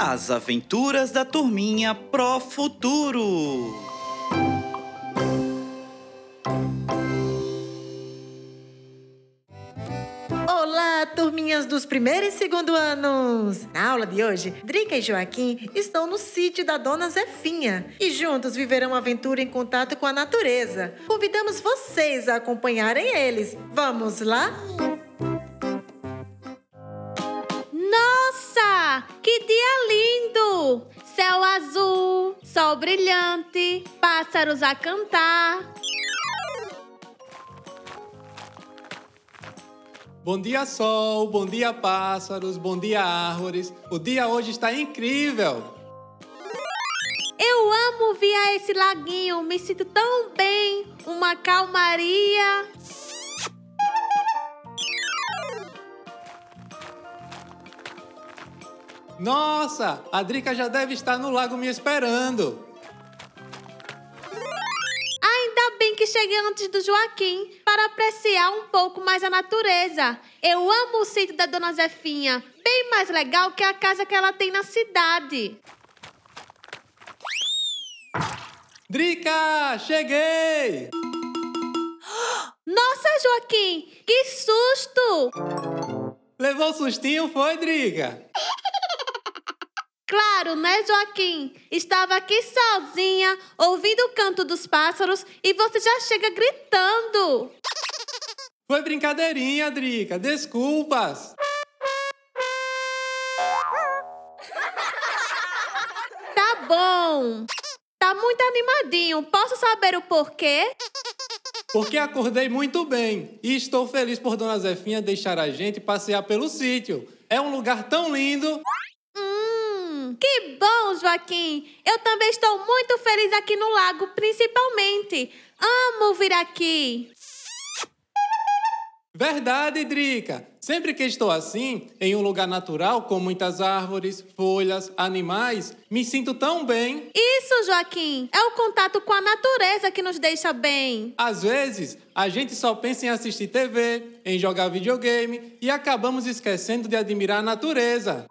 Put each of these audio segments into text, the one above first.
As aventuras da turminha Pro Futuro. Olá, turminhas dos primeiro e segundo anos! Na aula de hoje, Drica e Joaquim estão no sítio da Dona Zefinha e juntos viverão uma aventura em contato com a natureza. Convidamos vocês a acompanharem eles. Vamos lá? Nossa, dia lindo! Céu azul, sol brilhante, pássaros a cantar. Bom dia, sol, bom dia, pássaros, bom dia, árvores. O dia hoje está incrível. Eu amo vir a esse laguinho, me sinto tão bem, uma calmaria. Nossa, a Drica já deve estar no lago me esperando. Ainda bem que cheguei antes do Joaquim para apreciar um pouco mais a natureza. Eu amo o sítio da Dona Zefinha, bem mais legal que a casa que ela tem na cidade. Drica, cheguei! Nossa, Joaquim, que susto! Levou sustinho, foi, Drica? Claro, né, Joaquim? Estava aqui sozinha, ouvindo o canto dos pássaros e você já chega gritando. Foi brincadeirinha, Drica. Desculpas. Tá bom. Tá muito animadinho. Posso saber o porquê? Porque acordei muito bem e estou feliz por Dona Zefinha deixar a gente passear pelo sítio. É um lugar tão lindo. Hum, que bom, Joaquim. Eu também estou muito feliz aqui no lago, principalmente. Amo vir aqui. Verdade, Drica. Sempre que estou assim, em um lugar natural com muitas árvores, folhas, animais, me sinto tão bem. Isso, Joaquim. É o contato com a natureza que nos deixa bem. Às vezes, a gente só pensa em assistir TV, em jogar videogame e acabamos esquecendo de admirar a natureza.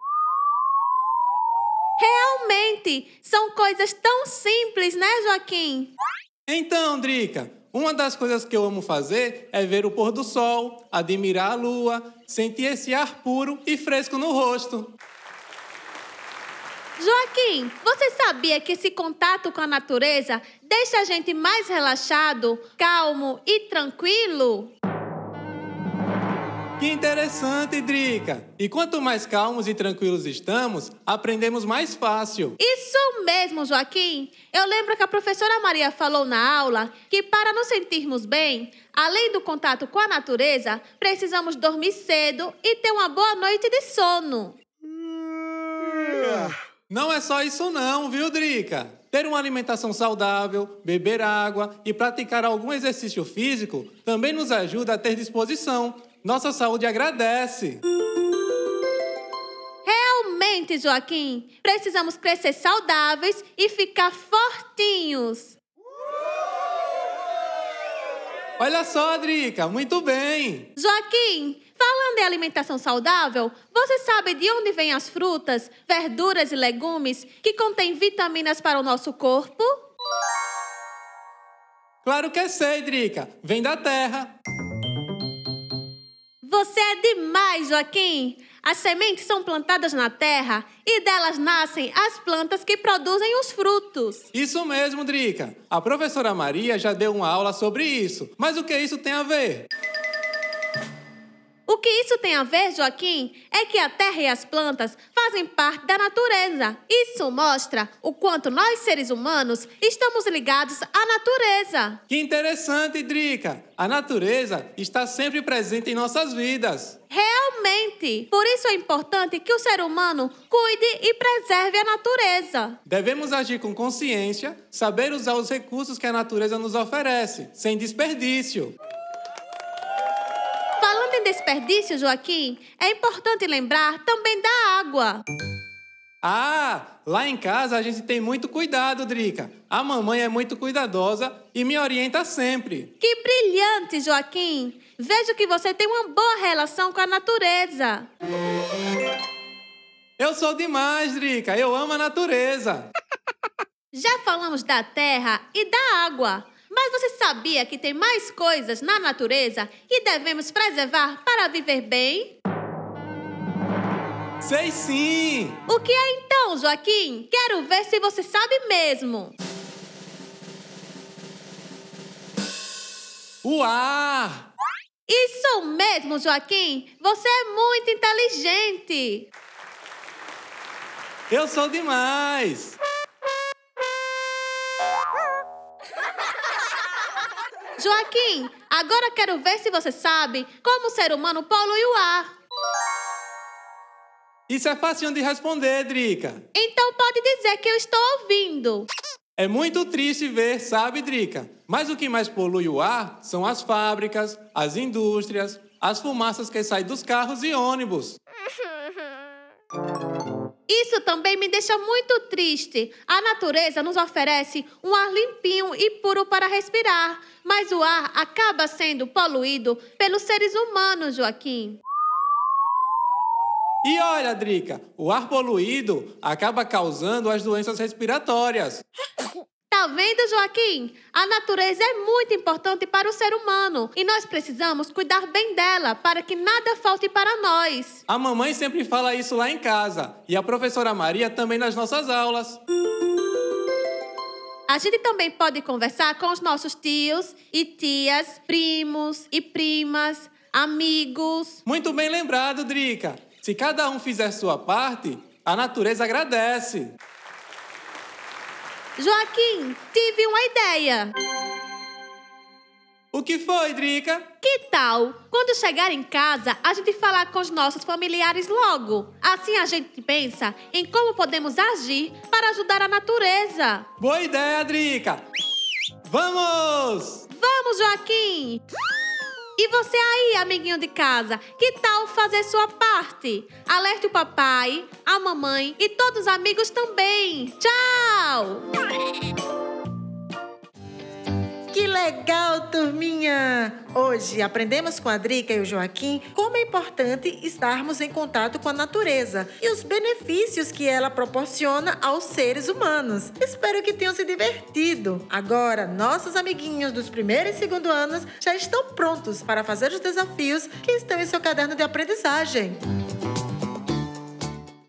Realmente, são coisas tão simples, né, Joaquim? Então, Drica, uma das coisas que eu amo fazer é ver o pôr do sol, admirar a lua, sentir esse ar puro e fresco no rosto. Joaquim, você sabia que esse contato com a natureza deixa a gente mais relaxado, calmo e tranquilo? Que interessante, Drica! E quanto mais calmos e tranquilos estamos, aprendemos mais fácil. Isso mesmo, Joaquim. Eu lembro que a professora Maria falou na aula que para nos sentirmos bem, além do contato com a natureza, precisamos dormir cedo e ter uma boa noite de sono. Não é só isso não, viu, Drica? Ter uma alimentação saudável, beber água e praticar algum exercício físico também nos ajuda a ter disposição. Nossa saúde agradece. Realmente, Joaquim, precisamos crescer saudáveis e ficar fortinhos. Olha só, Drica, muito bem. Joaquim, falando em alimentação saudável, você sabe de onde vêm as frutas, verduras e legumes que contêm vitaminas para o nosso corpo? Claro que sei, Drica. Vem da terra. Você é demais, Joaquim! As sementes são plantadas na terra e delas nascem as plantas que produzem os frutos. Isso mesmo, Drica. A professora Maria já deu uma aula sobre isso. Mas o que isso tem a ver? O que isso tem a ver, Joaquim, é que a terra e as plantas fazem parte da natureza. Isso mostra o quanto nós, seres humanos, estamos ligados à natureza. Que interessante, Drica. A natureza está sempre presente em nossas vidas. Realmente. Por isso é importante que o ser humano cuide e preserve a natureza. Devemos agir com consciência, saber usar os recursos que a natureza nos oferece, sem desperdício. Desperdício, Joaquim, é importante lembrar também da água. Ah, lá em casa a gente tem muito cuidado, Drica. A mamãe é muito cuidadosa e me orienta sempre. Que brilhante, Joaquim! Vejo que você tem uma boa relação com a natureza. Eu sou demais, Drica. Eu amo a natureza. Já falamos da terra e da água. Mas você sabia que tem mais coisas na natureza que devemos preservar para viver bem? Sei sim! O que é então, Joaquim? Quero ver se você sabe mesmo. O ar! Isso mesmo, Joaquim! Você é muito inteligente! Eu sou demais! Joaquim, agora quero ver se você sabe como o ser humano polui o ar. Isso é fácil de responder, Drica. Então pode dizer que eu estou ouvindo. É muito triste ver, sabe, Drica? Mas o que mais polui o ar são as fábricas, as indústrias, as fumaças que saem dos carros e ônibus. Isso também me deixa muito triste. A natureza nos oferece um ar limpinho e puro para respirar, mas o ar acaba sendo poluído pelos seres humanos, Joaquim. E olha, Drica, o ar poluído acaba causando as doenças respiratórias. Tá vendo, Joaquim? A natureza é muito importante para o ser humano e nós precisamos cuidar bem dela para que nada falte para nós. A mamãe sempre fala isso lá em casa e a professora Maria também nas nossas aulas. A gente também pode conversar com os nossos tios e tias, primos e primas, amigos. Muito bem lembrado, Drica. Se cada um fizer sua parte, a natureza agradece. Joaquim, tive uma ideia. O que foi, Drica? Que tal, quando chegar em casa, a gente falar com os nossos familiares logo? Assim a gente pensa em como podemos agir para ajudar a natureza. Boa ideia, Drica! Vamos! Vamos, Joaquim! E você aí, amiguinho de casa, que tal fazer sua parte? Alerte o papai, a mamãe e todos os amigos também. Tchau! Legal, turminha! Hoje aprendemos com a Drica e o Joaquim como é importante estarmos em contato com a natureza e os benefícios que ela proporciona aos seres humanos. Espero que tenham se divertido. Agora, nossos amiguinhos dos primeiro e segundo anos já estão prontos para fazer os desafios que estão em seu caderno de aprendizagem.